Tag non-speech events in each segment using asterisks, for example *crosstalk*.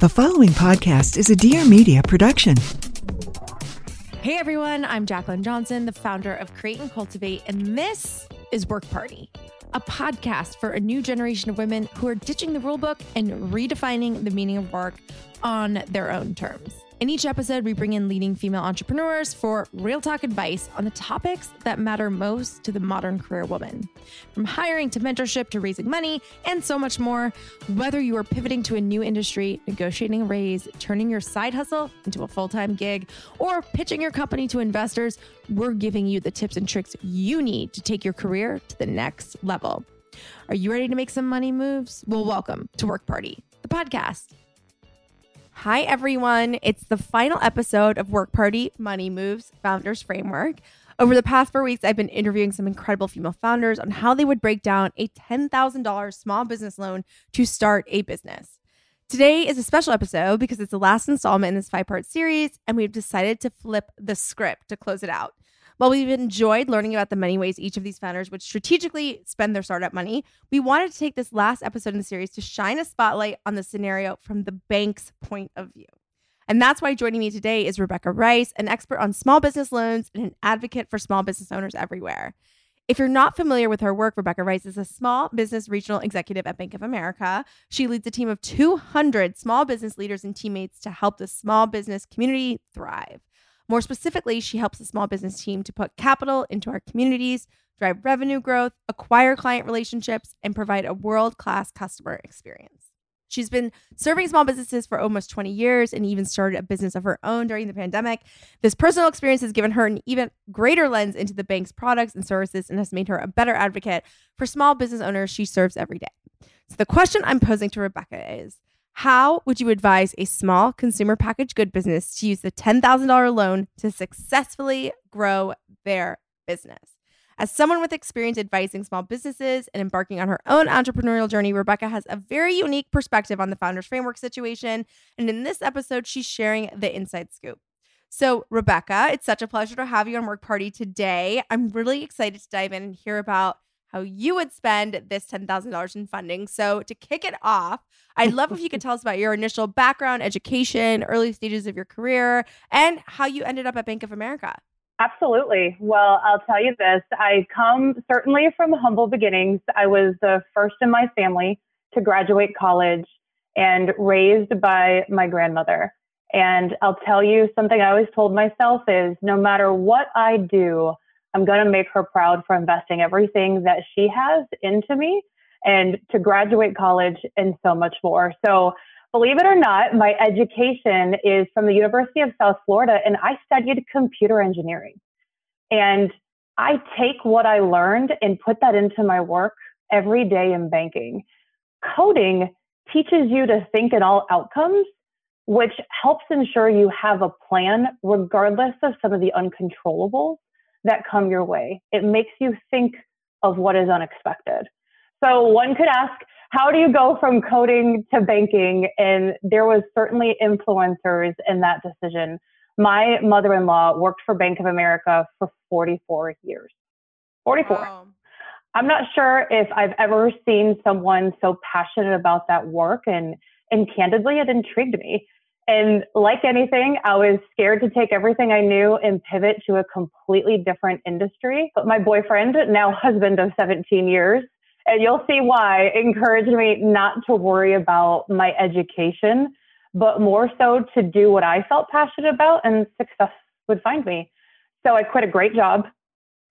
The following podcast is a Dear Media production. Hey everyone, I'm Jaclyn Johnson, the founder of Create and Cultivate, and this is Work Party, a podcast for a new generation of women who are ditching the rulebook and redefining the meaning of work on their own terms. In each episode, we bring in leading female entrepreneurs for real talk advice on the topics that matter most to the modern career woman. From hiring to mentorship to raising money and so much more, whether you are pivoting to a new industry, negotiating a raise, turning your side hustle into a full time gig, or pitching your company to investors, we're giving you the tips and tricks you need to take your career to the next level. Are you ready to make some money moves? Well, welcome to Work Party, the podcast. Hi, everyone. It's the final episode of Work Party Money Moves Founders Framework. Over the past four weeks, I've been interviewing some incredible female founders on how they would break down a $10,000 small business loan to start a business. Today is a special episode because it's the last installment in this five part series, and we've decided to flip the script to close it out. While we've enjoyed learning about the many ways each of these founders would strategically spend their startup money, we wanted to take this last episode in the series to shine a spotlight on the scenario from the bank's point of view. And that's why joining me today is Rebekah Rice, an expert on small business loans and an advocate for small business owners everywhere. If you're not familiar with her work, Rebekah Rice is a small business regional executive at Bank of America. She leads a team of 200 small business leaders and teammates to help the small business community thrive. More specifically, she helps the small business team to put capital into our communities, drive revenue growth, acquire client relationships, and provide a world class customer experience. She's been serving small businesses for almost 20 years and even started a business of her own during the pandemic. This personal experience has given her an even greater lens into the bank's products and services and has made her a better advocate for small business owners she serves every day. So, the question I'm posing to Rebekah is how would you advise a small consumer packaged good business to use the $10,000 loan to successfully grow their business? As someone with experience advising small businesses and embarking on her own entrepreneurial journey, Rebekah has a very unique perspective on the Founders Framework situation. And in this episode, she's sharing the inside scoop. So, Rebekah, it's such a pleasure to have you on Work Party today. I'm really excited to dive in and hear about how you would spend this $10,000 in funding. So, to kick it off, I'd love if you could *laughs* tell us about your initial background, education, early stages of your career, and how you ended up at Bank of America. Absolutely. Well, I'll tell you this I come certainly from humble beginnings. I was the first in my family to graduate college and raised by my grandmother. And I'll tell you something I always told myself is no matter what I do, I'm going to make her proud for investing everything that she has into me and to graduate college and so much more. So, believe it or not, my education is from the University of South Florida and I studied computer engineering. And I take what I learned and put that into my work every day in banking. Coding teaches you to think in all outcomes, which helps ensure you have a plan regardless of some of the uncontrollables that come your way. It makes you think of what is unexpected. So one could ask, how do you go from coding to banking? And there was certainly influencers in that decision. My mother-in-law worked for Bank of America for 44 years. 44. Wow. I'm not sure if I've ever seen someone so passionate about that work and and candidly it intrigued me. And like anything, I was scared to take everything I knew and pivot to a completely different industry. But my boyfriend, now husband of 17 years, and you'll see why, encouraged me not to worry about my education, but more so to do what I felt passionate about and success would find me. So I quit a great job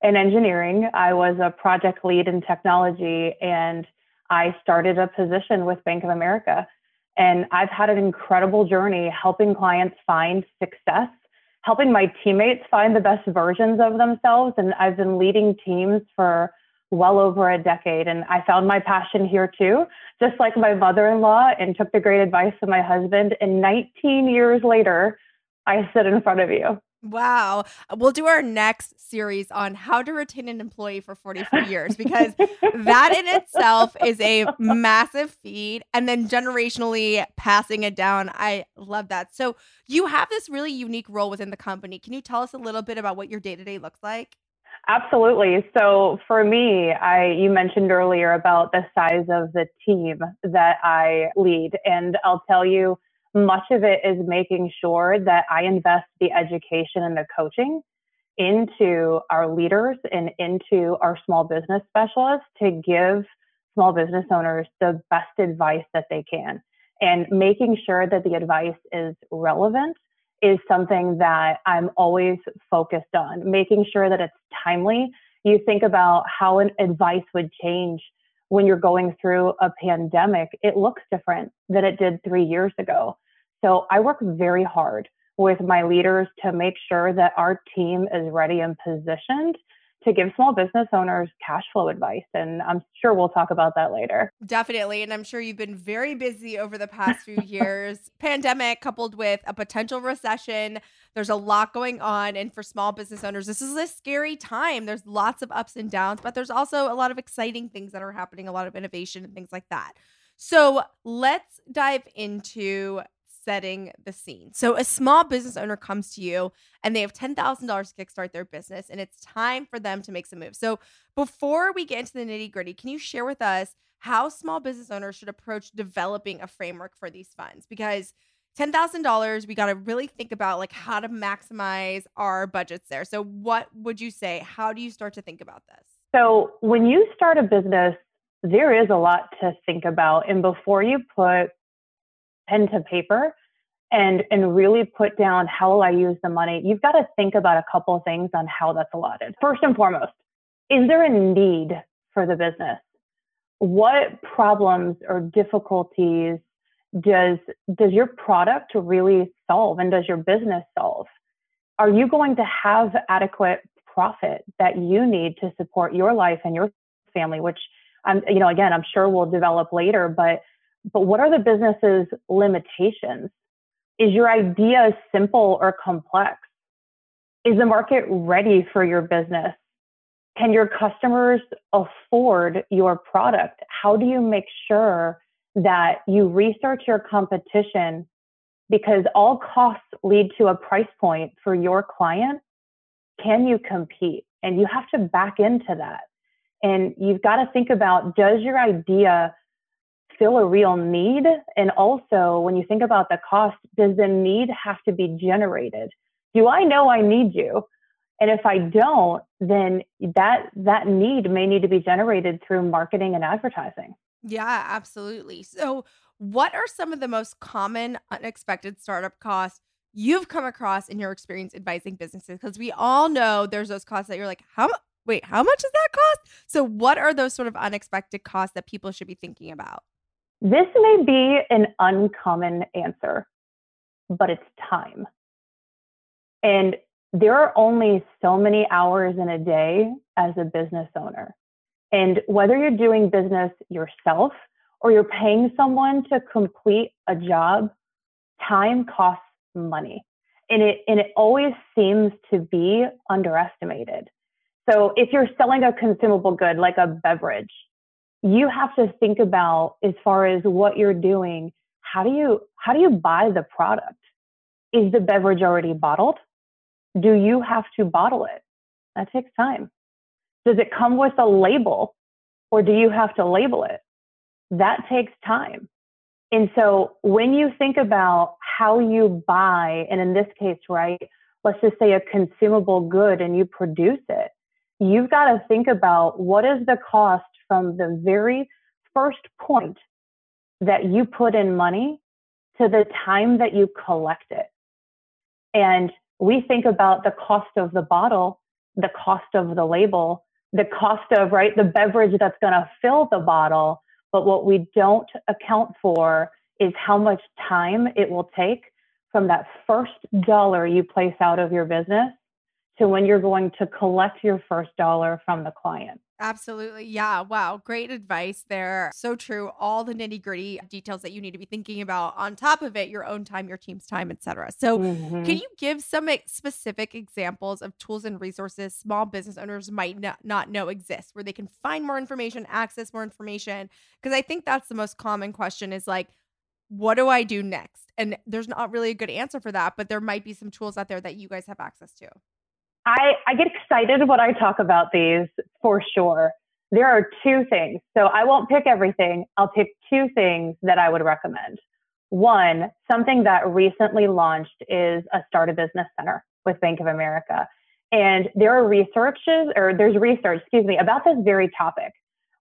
in engineering. I was a project lead in technology and I started a position with Bank of America. And I've had an incredible journey helping clients find success, helping my teammates find the best versions of themselves. And I've been leading teams for well over a decade. And I found my passion here too, just like my mother in law, and took the great advice of my husband. And 19 years later, I sit in front of you. Wow. Uh, we'll do our next series on how to retain an employee for 44 years because that in itself is a massive feat. And then generationally passing it down. I love that. So you have this really unique role within the company. Can you tell us a little bit about what your day to day looks like? Absolutely. So for me, I you mentioned earlier about the size of the team that I lead and I'll tell you much of it is making sure that I invest the education and the coaching into our leaders and into our small business specialists to give small business owners the best advice that they can. And making sure that the advice is relevant is something that I'm always focused on, making sure that it's timely. You think about how an advice would change when you're going through a pandemic. It looks different than it did three years ago. So I work very hard with my leaders to make sure that our team is ready and positioned to give small business owners cash flow advice. And I'm sure we'll talk about that later. Definitely. And I'm sure you've been very busy over the past few *laughs* years. Pandemic coupled with a potential recession. There's a lot going on. And for small business owners, this is a scary time. There's lots of ups and downs, but there's also a lot of exciting things that are happening, a lot of innovation and things like that. So let's dive into setting the scene. So a small business owner comes to you and they have $10,000 to kickstart their business and it's time for them to make some moves. So before we get into the nitty gritty, can you share with us how small business owners should approach developing a framework for these funds? Because $10,000, we got to really think about like how to maximize our budgets there. So what would you say? How do you start to think about this? So when you start a business, there is a lot to think about. And before you put pen to paper and and really put down how will I use the money, you've got to think about a couple of things on how that's allotted. First and foremost, is there a need for the business? What problems or difficulties does does your product really solve and does your business solve? Are you going to have adequate profit that you need to support your life and your family, which I'm, you know, again, I'm sure we'll develop later, but but what are the business's limitations? Is your idea simple or complex? Is the market ready for your business? Can your customers afford your product? How do you make sure that you research your competition? Because all costs lead to a price point for your client. Can you compete? And you have to back into that. And you've got to think about does your idea fill a real need? And also, when you think about the cost, does the need have to be generated? Do I know I need you? And if I don't, then that that need may need to be generated through marketing and advertising. Yeah, absolutely. So, what are some of the most common unexpected startup costs you've come across in your experience advising businesses? Because we all know there's those costs that you're like, how wait, how much does that cost? So, what are those sort of unexpected costs that people should be thinking about? This may be an uncommon answer, but it's time. And there are only so many hours in a day as a business owner. And whether you're doing business yourself or you're paying someone to complete a job, time costs money. And it, and it always seems to be underestimated. So if you're selling a consumable good like a beverage, you have to think about as far as what you're doing how do you how do you buy the product? Is the beverage already bottled? Do you have to bottle it? That takes time. Does it come with a label or do you have to label it? That takes time. And so when you think about how you buy, and in this case, right, let's just say a consumable good and you produce it, you've got to think about what is the cost from the very first point that you put in money to the time that you collect it. And we think about the cost of the bottle, the cost of the label, the cost of, right, the beverage that's going to fill the bottle. But what we don't account for is how much time it will take from that first dollar you place out of your business to when you're going to collect your first dollar from the client. Absolutely. Yeah. Wow. Great advice there. So true. All the nitty gritty details that you need to be thinking about on top of it, your own time, your team's time, etc. So mm-hmm. can you give some specific examples of tools and resources small business owners might not, not know exist where they can find more information, access more information? Because I think that's the most common question is like, what do I do next? And there's not really a good answer for that, but there might be some tools out there that you guys have access to. I, I get excited when I talk about these for sure. There are two things. So I won't pick everything. I'll pick two things that I would recommend. One, something that recently launched is a Start a Business Center with Bank of America. And there are researches, or there's research, excuse me, about this very topic,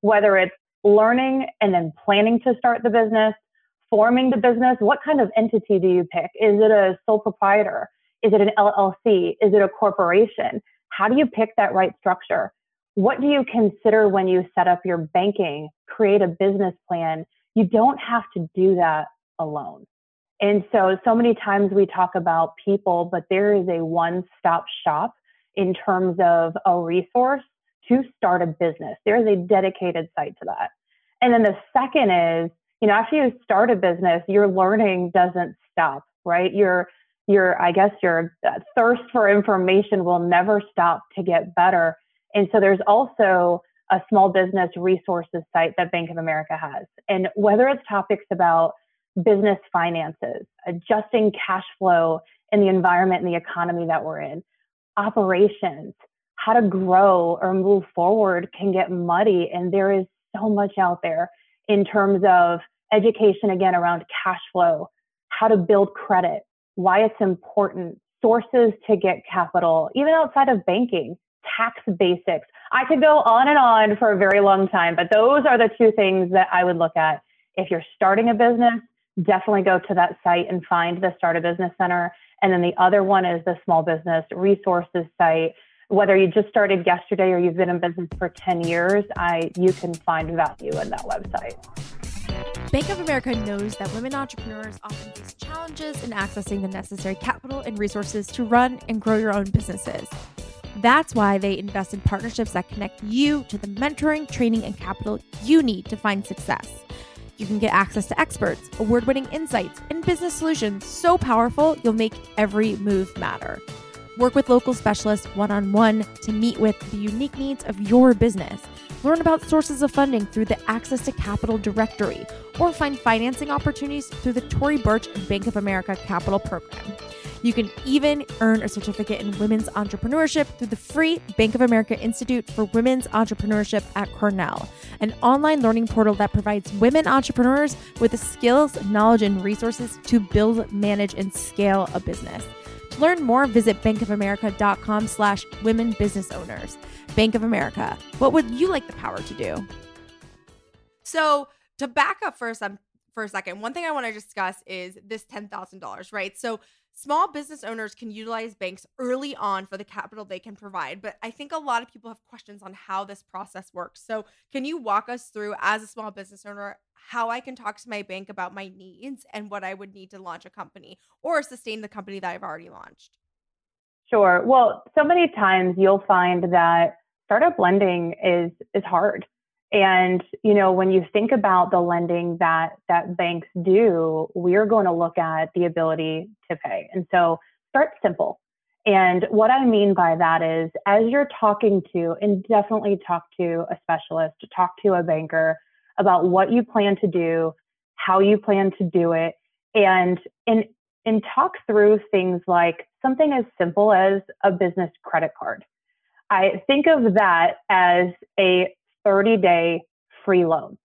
whether it's learning and then planning to start the business, forming the business. What kind of entity do you pick? Is it a sole proprietor? Is it an LLC? Is it a corporation? How do you pick that right structure? What do you consider when you set up your banking, create a business plan? You don't have to do that alone. And so, so many times we talk about people, but there is a one stop shop in terms of a resource to start a business. There is a dedicated site to that. And then the second is, you know, after you start a business, your learning doesn't stop, right? You're your i guess your uh, thirst for information will never stop to get better. And so there's also a small business resources site that bank of america has. And whether it's topics about business finances adjusting cash flow in the environment and the economy that we're in operations how to grow or move forward can get muddy and there is so much out there in terms of education again around cash flow how to build credit why it's important, sources to get capital, even outside of banking, tax basics. I could go on and on for a very long time, but those are the two things that I would look at. If you're starting a business, definitely go to that site and find the Start a Business Center. And then the other one is the Small Business Resources site. Whether you just started yesterday or you've been in business for 10 years, I, you can find value in that website. Bank of America knows that women entrepreneurs often face challenges in accessing the necessary capital and resources to run and grow your own businesses. That's why they invest in partnerships that connect you to the mentoring, training, and capital you need to find success. You can get access to experts, award winning insights, and business solutions so powerful you'll make every move matter. Work with local specialists one on one to meet with the unique needs of your business. Learn about sources of funding through the Access to Capital directory or find financing opportunities through the Tory Burch Bank of America Capital Program. You can even earn a certificate in women's entrepreneurship through the free Bank of America Institute for Women's Entrepreneurship at Cornell, an online learning portal that provides women entrepreneurs with the skills, knowledge, and resources to build, manage, and scale a business. To learn more, visit bankofamerica.com slash women business owners. Bank of America. What would you like the power to do? So to back up for a, for a second, one thing I want to discuss is this $10,000, right? So small business owners can utilize banks early on for the capital they can provide, but I think a lot of people have questions on how this process works. So can you walk us through as a small business owner how I can talk to my bank about my needs and what I would need to launch a company or sustain the company that I've already launched? Sure. Well, so many times you'll find that startup lending is is hard. And you know, when you think about the lending that that banks do, we're going to look at the ability to pay. And so start simple. And what I mean by that is as you're talking to and definitely talk to a specialist, talk to a banker about what you plan to do, how you plan to do it, and and and talk through things like something as simple as a business credit card. I think of that as a 30 day free loan.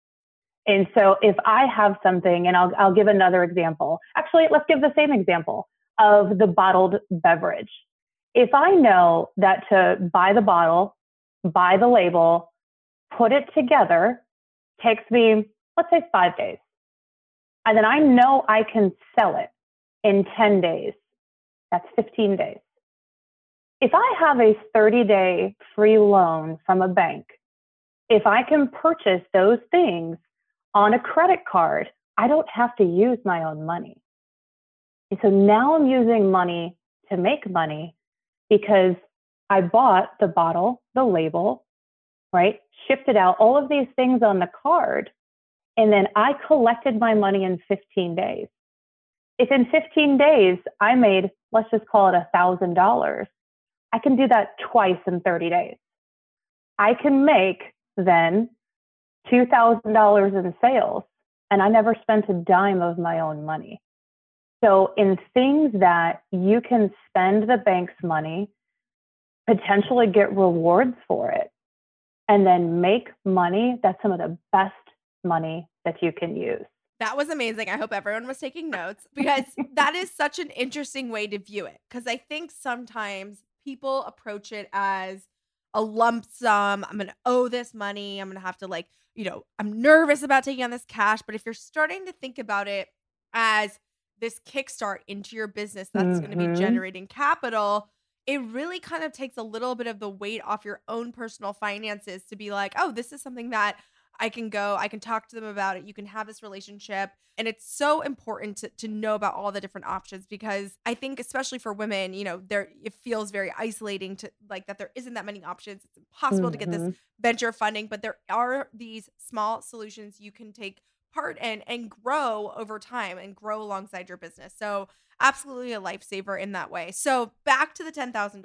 And so if I have something, and I'll, I'll give another example. Actually, let's give the same example of the bottled beverage. If I know that to buy the bottle, buy the label, put it together takes me, let's say, five days. And then I know I can sell it in 10 days. That's 15 days. If I have a 30 day free loan from a bank, if I can purchase those things on a credit card, I don't have to use my own money. And so now I'm using money to make money because I bought the bottle, the label, right? Shipped it out, all of these things on the card. And then I collected my money in 15 days. If in 15 days I made, let's just call it a $1,000, I can do that twice in 30 days. I can make then $2,000 in sales and I never spent a dime of my own money. So, in things that you can spend the bank's money, potentially get rewards for it, and then make money, that's some of the best money that you can use. That was amazing. I hope everyone was taking notes because that is such an interesting way to view it. Because I think sometimes people approach it as a lump sum. I'm going to owe this money. I'm going to have to, like, you know, I'm nervous about taking on this cash. But if you're starting to think about it as this kickstart into your business that's mm-hmm. going to be generating capital, it really kind of takes a little bit of the weight off your own personal finances to be like, oh, this is something that I can go, I can talk to them about it. You can have this relationship. And it's so important to, to know about all the different options because I think, especially for women, you know, there it feels very isolating to like that there isn't that many options. It's impossible mm-hmm. to get this mm-hmm. venture funding, but there are these small solutions you can take part in and grow over time and grow alongside your business. So, absolutely a lifesaver in that way. So, back to the $10,000.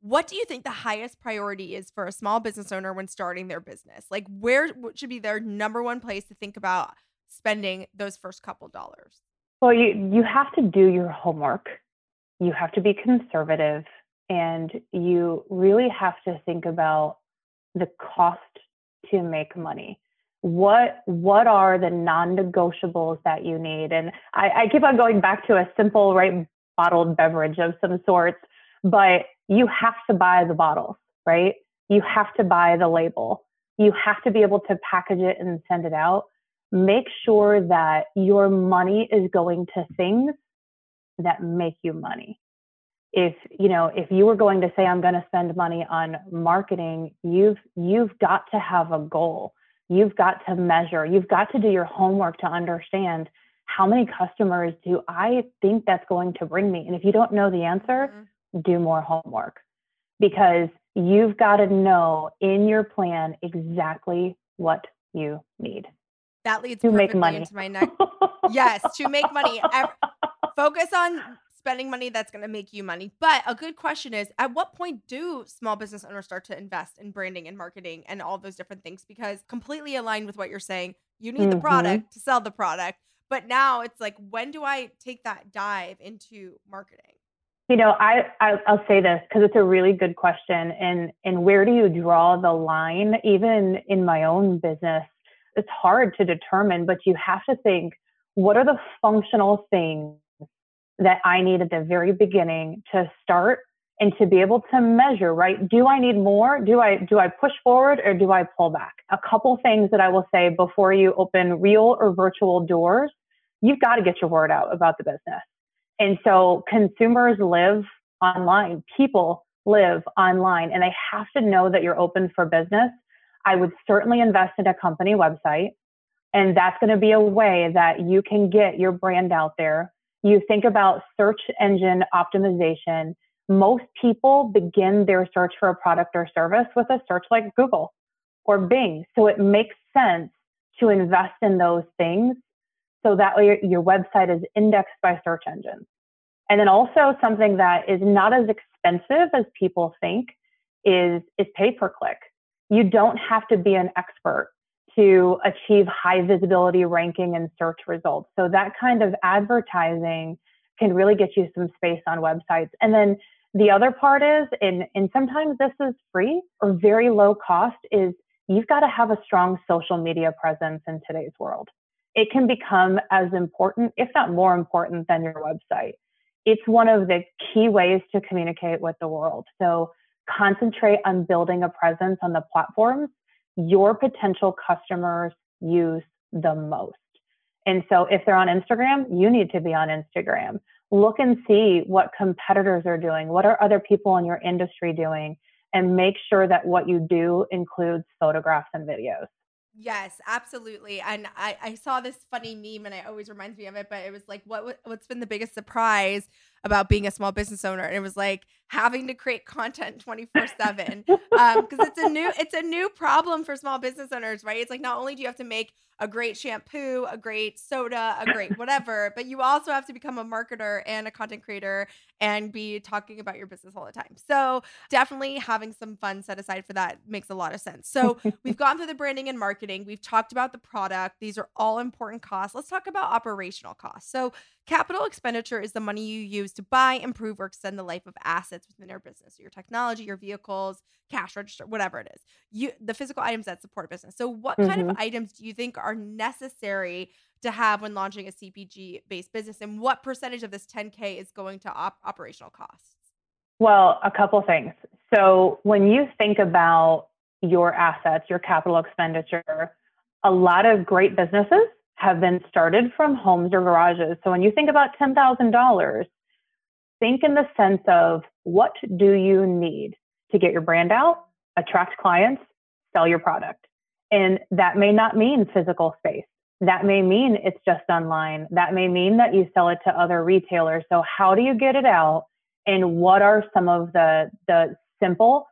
What do you think the highest priority is for a small business owner when starting their business? Like, where should be their number one place to think about spending those first couple dollars? Well, you, you have to do your homework, you have to be conservative, and you really have to think about the cost to make money what what are the non-negotiables that you need and I, I, keep on going back to a simple right bottled beverage of some sorts but you have to buy the bottles, right? You have to buy the label. You have to be able to package it and send it out. Make sure that your money is going to things that make you money. If, you know, if you were going to say I'm going to spend money on marketing, you've you've got to have a goal. You've got to measure. You've got to do your homework to understand how many customers do I think that's going to bring me? And if you don't know the answer, mm-hmm do more homework because you've got to know in your plan exactly what you need. That leads to make money into my next. yes, to make money. Focus on spending money that's going to make you money. But a good question is at what point do small business owners start to invest in branding and marketing and all those different things? Because completely aligned with what you're saying, you need mm-hmm. the product to sell the product. But now it's like, when do I take that dive into marketing? You know, I, I will say this because it's a really good question, and and where do you draw the line? Even in my own business, it's hard to determine, but you have to think: what are the functional things that I need at the very beginning to start and to be able to measure? Right? Do I need more? Do I do I push forward or do I pull back? A couple things that I will say before you open real or virtual doors: you've got to get your word out about the business and so consumers live online, people live online, and they have to know that you're open for business. I would certainly invest in a company website. And that's going to be a way that you can get your brand out there. You think about search engine optimization. Most people begin their search for a product or service with a search like Google or Bing. So it makes sense to invest in those things so that way your website is indexed by search engines. And then also something that is not as expensive as people think is, is pay per click. You don't have to be an expert to achieve high visibility ranking and search results. So that kind of advertising can really get you some space on websites. And then the other part is, and, and sometimes this is free or very low cost, is you've got to have a strong social media presence in today's world. It can become as important, if not more important, than your website. It's one of the key ways to communicate with the world. So concentrate on building a presence on the platforms your potential customers use the most. And so if they're on Instagram, you need to be on Instagram. Look and see what competitors are doing. What are other people in your industry doing? And make sure that what you do includes photographs and videos. Yes, absolutely. And I, I saw this funny meme and it always reminds me of it, but it was like, what what's been the biggest surprise about being a small business owner? And it was like having to create content 24 seven. *laughs* Um, cause it's a new, it's a new problem for small business owners, right? It's like, not only do you have to make a great shampoo, a great soda, a great *laughs* whatever, but you also have to become a marketer and a content creator and be talking about your business all the time. So definitely having some fun set aside for that makes a lot of sense. So *laughs* we've gone through the branding and marketing. We've talked about the product. These are all important costs. Let's talk about operational costs. So capital expenditure is the money you use to buy, improve, or extend the life of assets within your business. Your technology, your vehicles, cash register, whatever it is. You the physical items that support business. So what mm-hmm. kind of mm-hmm. items do you think are necessary to have when launching a CPG based business? And what percentage of this 10K is going to op- operational costs? Well, a couple things. So when you think about your assets, your capital expenditure, a lot of great businesses have been started from homes or garages. So when you think about $10,000, think in the sense of what do you need to get your brand out, attract clients, sell your product. And that may not mean physical space. That may mean it's just online. That may mean that you sell it to other retailers. So how do you get it out? And what are some of the, the simple,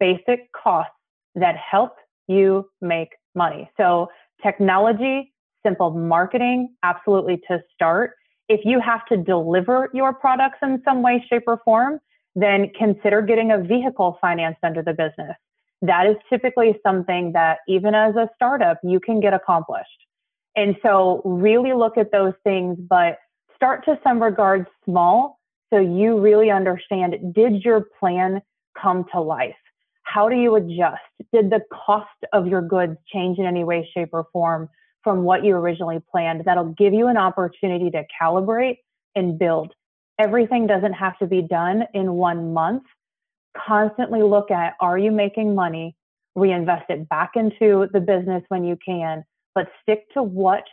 basic costs that help you make money? So technology, simple marketing, absolutely to start. If you have to deliver your products in some way, shape, or form, then consider getting a vehicle financed under the business. That is typically something that even as a startup, you can get accomplished. And so really look at those things, but start to some regards small so you really understand did your plan come to life? How do you adjust? Did the cost of your goods change in any way, shape, or form from what you originally planned? That'll give you an opportunity to calibrate and build. Everything doesn't have to be done in one month. Constantly look at are you making money? Reinvest it back into the business when you can, but stick to what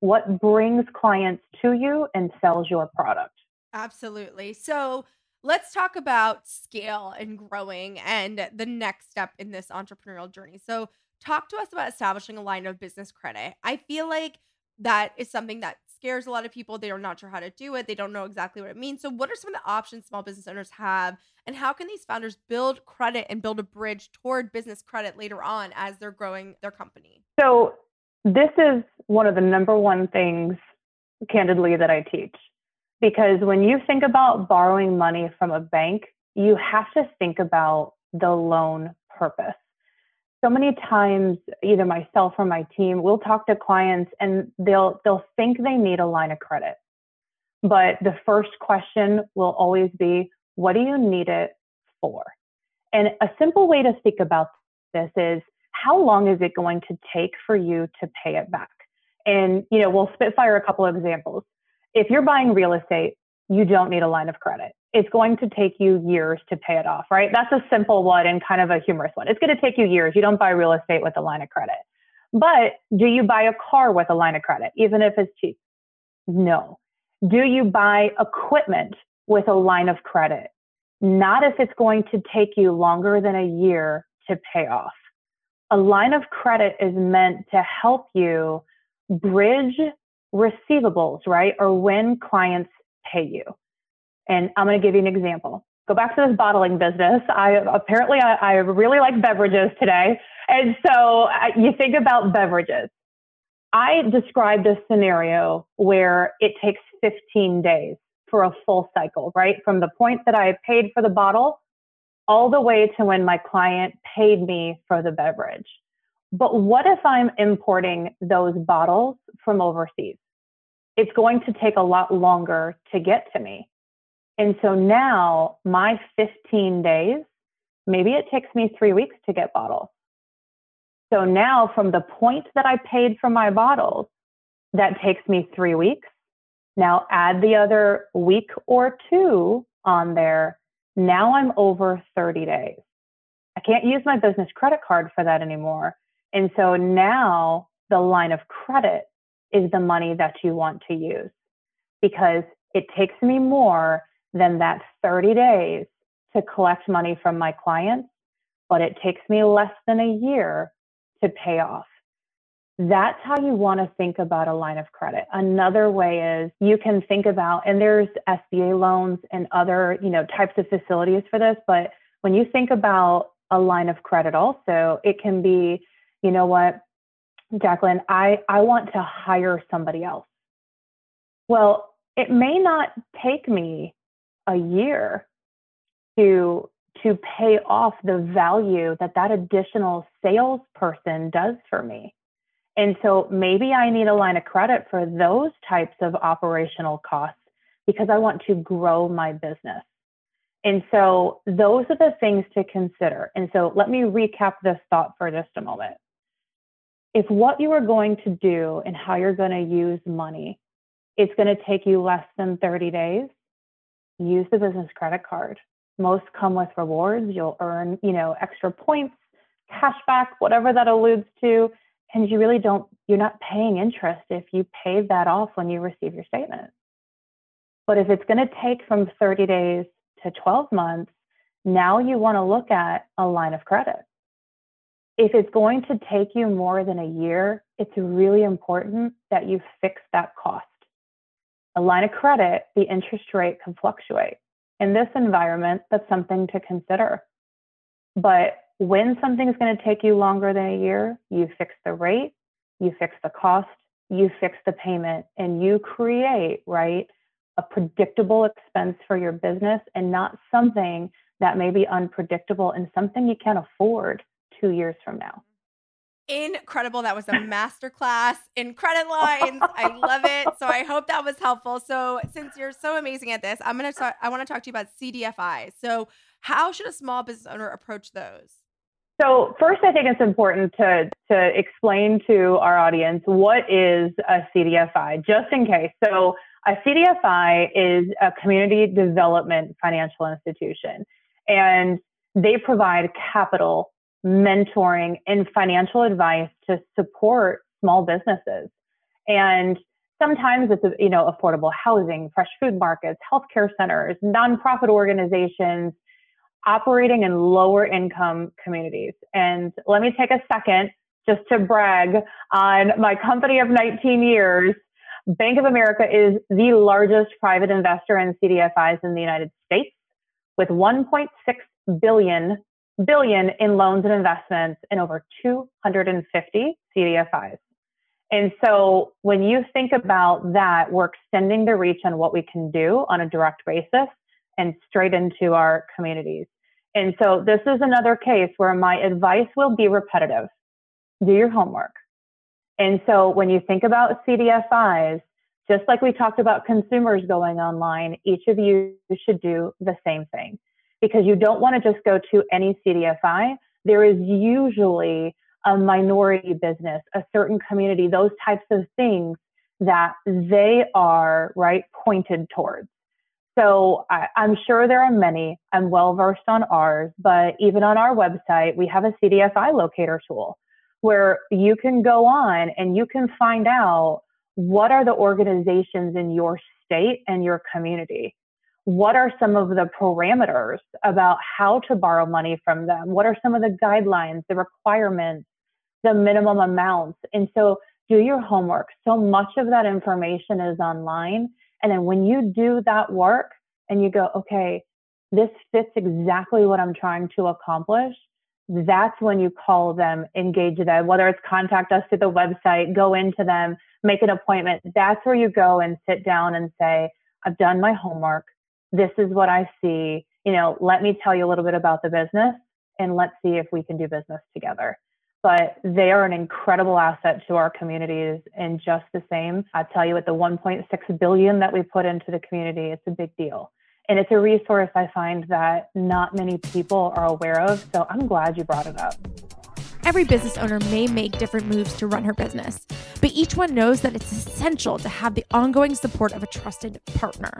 what brings clients to you and sells your product. Absolutely. So let's talk about scale and growing and the next step in this entrepreneurial journey. So talk to us about establishing a line of business credit. I feel like that is something that scares a lot of people. They are not sure how to do it. They don't know exactly what it means. So, what are some of the options small business owners have? And how can these founders build credit and build a bridge toward business credit later on as they're growing their company? So, this is one of the number one things, candidly, that I teach. Because when you think about borrowing money from a bank, you have to think about the loan purpose so many times either myself or my team will talk to clients and they'll they'll think they need a line of credit. But the first question will always be what do you need it for? And a simple way to think about this is how long is it going to take for you to pay it back? And you know we'll spitfire a couple of examples. If you're buying real estate you don't need a line of credit it's going to take you years to pay it off, right? That's a simple one and kind of a humorous one. It's going to take you years. You don't buy real estate with a line of credit. But do you buy a car with a line of credit, even if it's cheap? No. Do you buy equipment with a line of credit? Not if it's going to take you longer than a year to pay off. A line of credit is meant to help you bridge receivables, right? Or when clients pay you. And I'm going to give you an example. Go back to this bottling business. I apparently I, I really like beverages today, and so I, you think about beverages. I described a scenario where it takes 15 days for a full cycle, right? From the point that I paid for the bottle all the way to when my client paid me for the beverage. But what if I'm importing those bottles from overseas? It's going to take a lot longer to get to me. And so now my 15 days, maybe it takes me three weeks to get bottles. So now, from the point that I paid for my bottles, that takes me three weeks. Now, add the other week or two on there. Now I'm over 30 days. I can't use my business credit card for that anymore. And so now the line of credit is the money that you want to use because it takes me more than that 30 days to collect money from my clients, but it takes me less than a year to pay off. That's how you want to think about a line of credit. Another way is you can think about, and there's SBA loans and other, you know, types of facilities for this, but when you think about a line of credit also, it can be, you know what, Jaclyn, I, I want to hire somebody else. Well, it may not take me a year to to pay off the value that that additional salesperson does for me. And so maybe I need a line of credit for those types of operational costs because I want to grow my business. And so those are the things to consider. And so let me recap this thought for just a moment. If what you are going to do and how you're going to use money, it's going to take you less than 30 days, use the business credit card. Most come with rewards. You'll earn, you know, extra points, cash back, whatever that alludes to. And you really don't, you're not paying interest if you pay that off when you receive your statement. But if it's going to take from 30 days to 12 months, now you want to look at a line of credit. If it's going to take you more than a year, it's really important that you fix that cost. A line of credit, the interest rate can fluctuate. In this environment, that's something to consider. But when something is going to take you longer than a year, you fix the rate, you fix the cost, you fix the payment, and you create, right, a predictable expense for your business and not something that may be unpredictable and something you can't afford two years from now incredible. That was a masterclass in credit *laughs* lines. I love it. So I hope that was helpful. So since you're so amazing at this, I'm gonna talk. I want to talk to you about CDFI. So how should a small business owner approach those? So first, I think it's important to to explain to our audience what is a CDFI, just in case. So a CDFI is a community development financial institution, and they provide capital mentoring and financial advice to support small businesses. And sometimes it's you know affordable housing, fresh food markets, healthcare centers, nonprofit organizations operating in lower income communities. And let me take a second just to brag on my company of 19 years. Bank of America is the largest private investor in CDFIs in the United States with 1.6 billion billion in loans and investments in over 250 CDFIs. And so when you think about that, we're extending the reach on what we can do on a direct basis and straight into our communities. And so this is another case where my advice will be repetitive. Do your homework. And so when you think about CDFIs, just like we talked about consumers going online, each of you should do the same thing because you don't want to just go to any CDFI. There is usually a minority business, a certain community, those types of things that they are right pointed towards. So I, am sure there are many. I'm well versed on ours, but even on our website, we have a CDFI locator tool where you can go on and you can find out what are the organizations in your state and your community what are some of the parameters about how to borrow money from them? What are some of the guidelines, the requirements, the minimum amounts? And so do your homework. So much of that information is online. And then when you do that work and you go, okay, this fits exactly what I'm trying to accomplish, that's when you call them, engage them, whether it's contact us through the website, go into them, make an appointment. That's where you go and sit down and say, I've done my homework this is what I see. You know, let me tell you a little bit about the business and let's see if we can do business together. But they are an incredible asset to our communities. And just the same, I tell you, with the 1.6 billion that we put into the community, it's a big deal. And it's a resource I find that not many people are aware of. So I'm glad you brought it up. Every business owner may make different moves to run her business, but each one knows that it's essential to have the ongoing support of a trusted partner.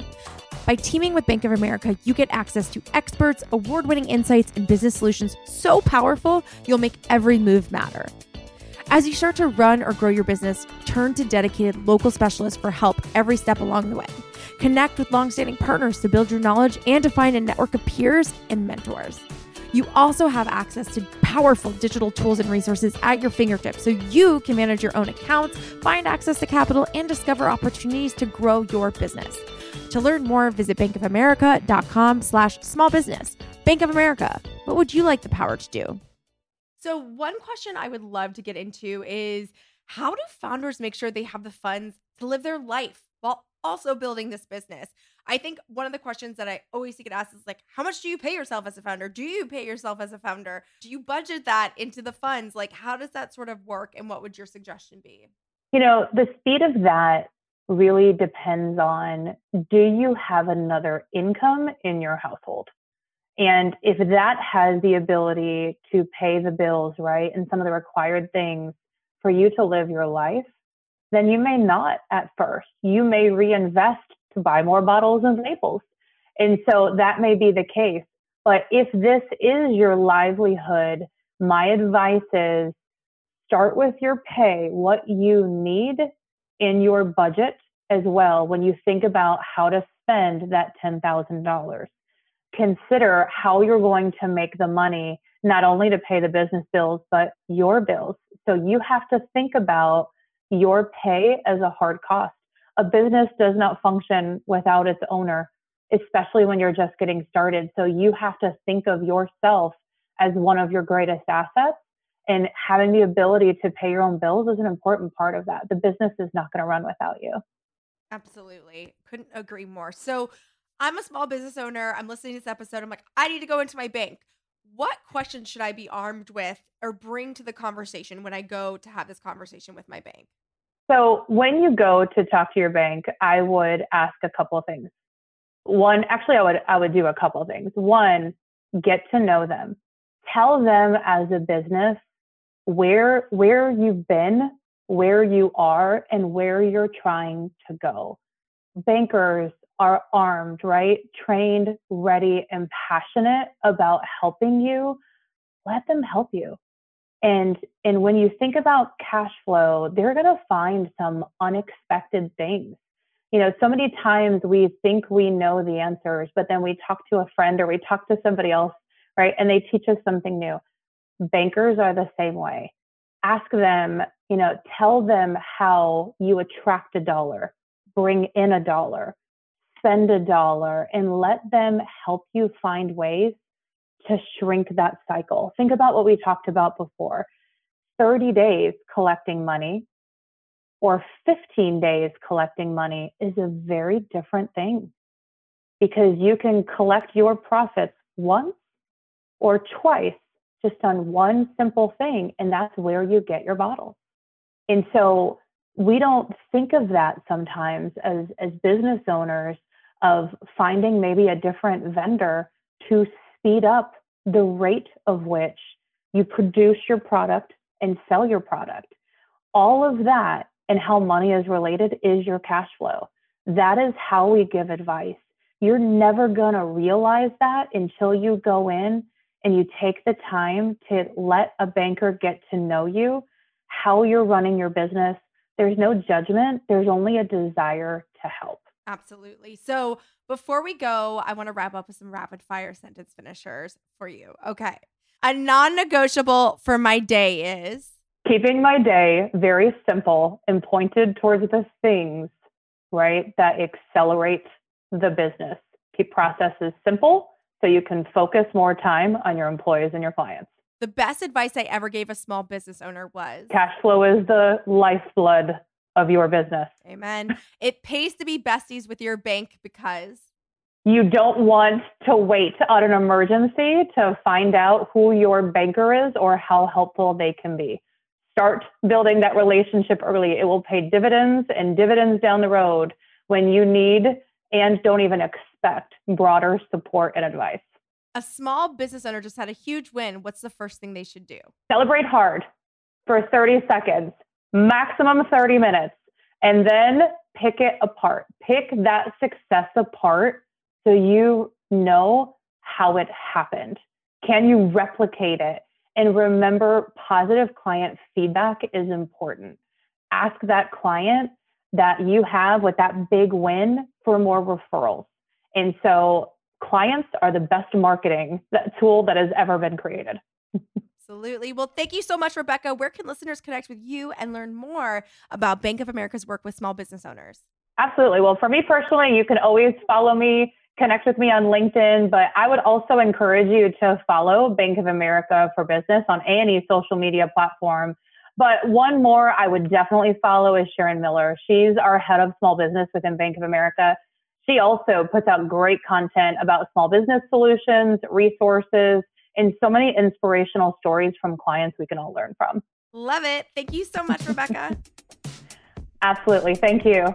By teaming with Bank of America, you get access to experts, award winning insights, and business solutions so powerful you'll make every move matter. As you start to run or grow your business, turn to dedicated local specialists for help every step along the way. Connect with longstanding partners to build your knowledge and to find a network of peers and mentors. You also have access to powerful digital tools and resources at your fingertips so you can manage your own accounts, find access to capital, and discover opportunities to grow your business. To learn more, visit bankofamerica.com slash small business. Bank of America, what would you like the power to do? So one question I would love to get into is how do founders make sure they have the funds to live their life while also building this business? I think one of the questions that I always get asked is like, how much do you pay yourself as a founder? Do you pay yourself as a founder? Do you budget that into the funds? Like, how does that sort of work? And what would your suggestion be? You know, the speed of that really depends on do you have another income in your household? And if that has the ability to pay the bills, right, and some of the required things for you to live your life, then you may not at first. You may reinvest to buy more bottles of Naples. And so that may be the case. But if this is your livelihood, my advice is start with your pay, what you need in your budget as well when you think about how to spend that $10,000. Consider how you're going to make the money, not only to pay the business bills, but your bills. So you have to think about your pay as a hard cost a business does not function without its owner, especially when you're just getting started. So you have to think of yourself as one of your greatest assets. And having the ability to pay your own bills is an important part of that. The business is not going to run without you. Absolutely. Couldn't agree more. So I'm a small business owner. I'm listening to this episode. I'm like, I need to go into my bank. What questions should I be armed with or bring to the conversation when I go to have this conversation with my bank? So when you go to talk to your bank, I would ask a couple of things. One, actually, I would I would do a couple of things. One, get to know them. Tell them as a business where where you've been, where you are, and where you're trying to go. Bankers are armed, right? Trained, ready, and passionate about helping you. Let them help you. And and when you think about cash flow, they're going to find some unexpected things. You know, so many times we think we know the answers, but then we talk to a friend or we talk to somebody else, right? And they teach us something new. Bankers are the same way. Ask them, you know, tell them how you attract a dollar, bring in a dollar, spend a dollar, and let them help you find ways to shrink that cycle. Think about what we talked about before 30 days collecting money or 15 days collecting money is a very different thing because you can collect your profits once or twice just on one simple thing, and that's where you get your bottles. And so we don't think of that sometimes as, as business owners of finding maybe a different vendor to speed up the rate of which you produce your product and sell your product. All of that and how money is related is your cash flow. That is how we give advice. You're never going to realize that until you go in and you take the time to let a banker get to know you, how you're running your business. There's no judgment, there's only a desire to help. Absolutely. So before we go, I want to wrap up with some rapid fire sentence finishers for you. Okay. A non negotiable for my day is keeping my day very simple and pointed towards the things, right, that accelerate the business. Keep processes simple so you can focus more time on your employees and your clients. The best advice I ever gave a small business owner was cash flow is the lifeblood of your business. Amen. it pays to be besties with your bank because you don't want to wait on an emergency to find out who your banker is or how helpful they can be. Start building that relationship early. It will pay dividends and dividends down the road when you need and don't even expect broader support and advice. a small business owner just had a huge win, what's the first thing they should do? Celebrate hard for 30 seconds, maximum 30 minutes, and then pick it apart. Pick that success apart so you know how it happened. Can you replicate it? And remember, positive client feedback is important. Ask that client that you have with that big win for more referrals. And so clients are the best marketing tool that has ever been created. *laughs* Absolutely. Well, thank you so much, Rebekah. Where can listeners connect with you and learn more about Bank of America's work with small business owners? Absolutely. Well, for me personally, you can always follow me, connect with me on LinkedIn, but I would also encourage you to follow Bank of America for Business on any social media platform. But one more I would definitely follow is Sharon Miller. She's our head of small business within Bank of America. She also puts out great content about small business solutions, resources, and so many inspirational stories from clients we can all learn from. Love it. Thank you so much, Rebekah. *laughs* Absolutely. Thank you.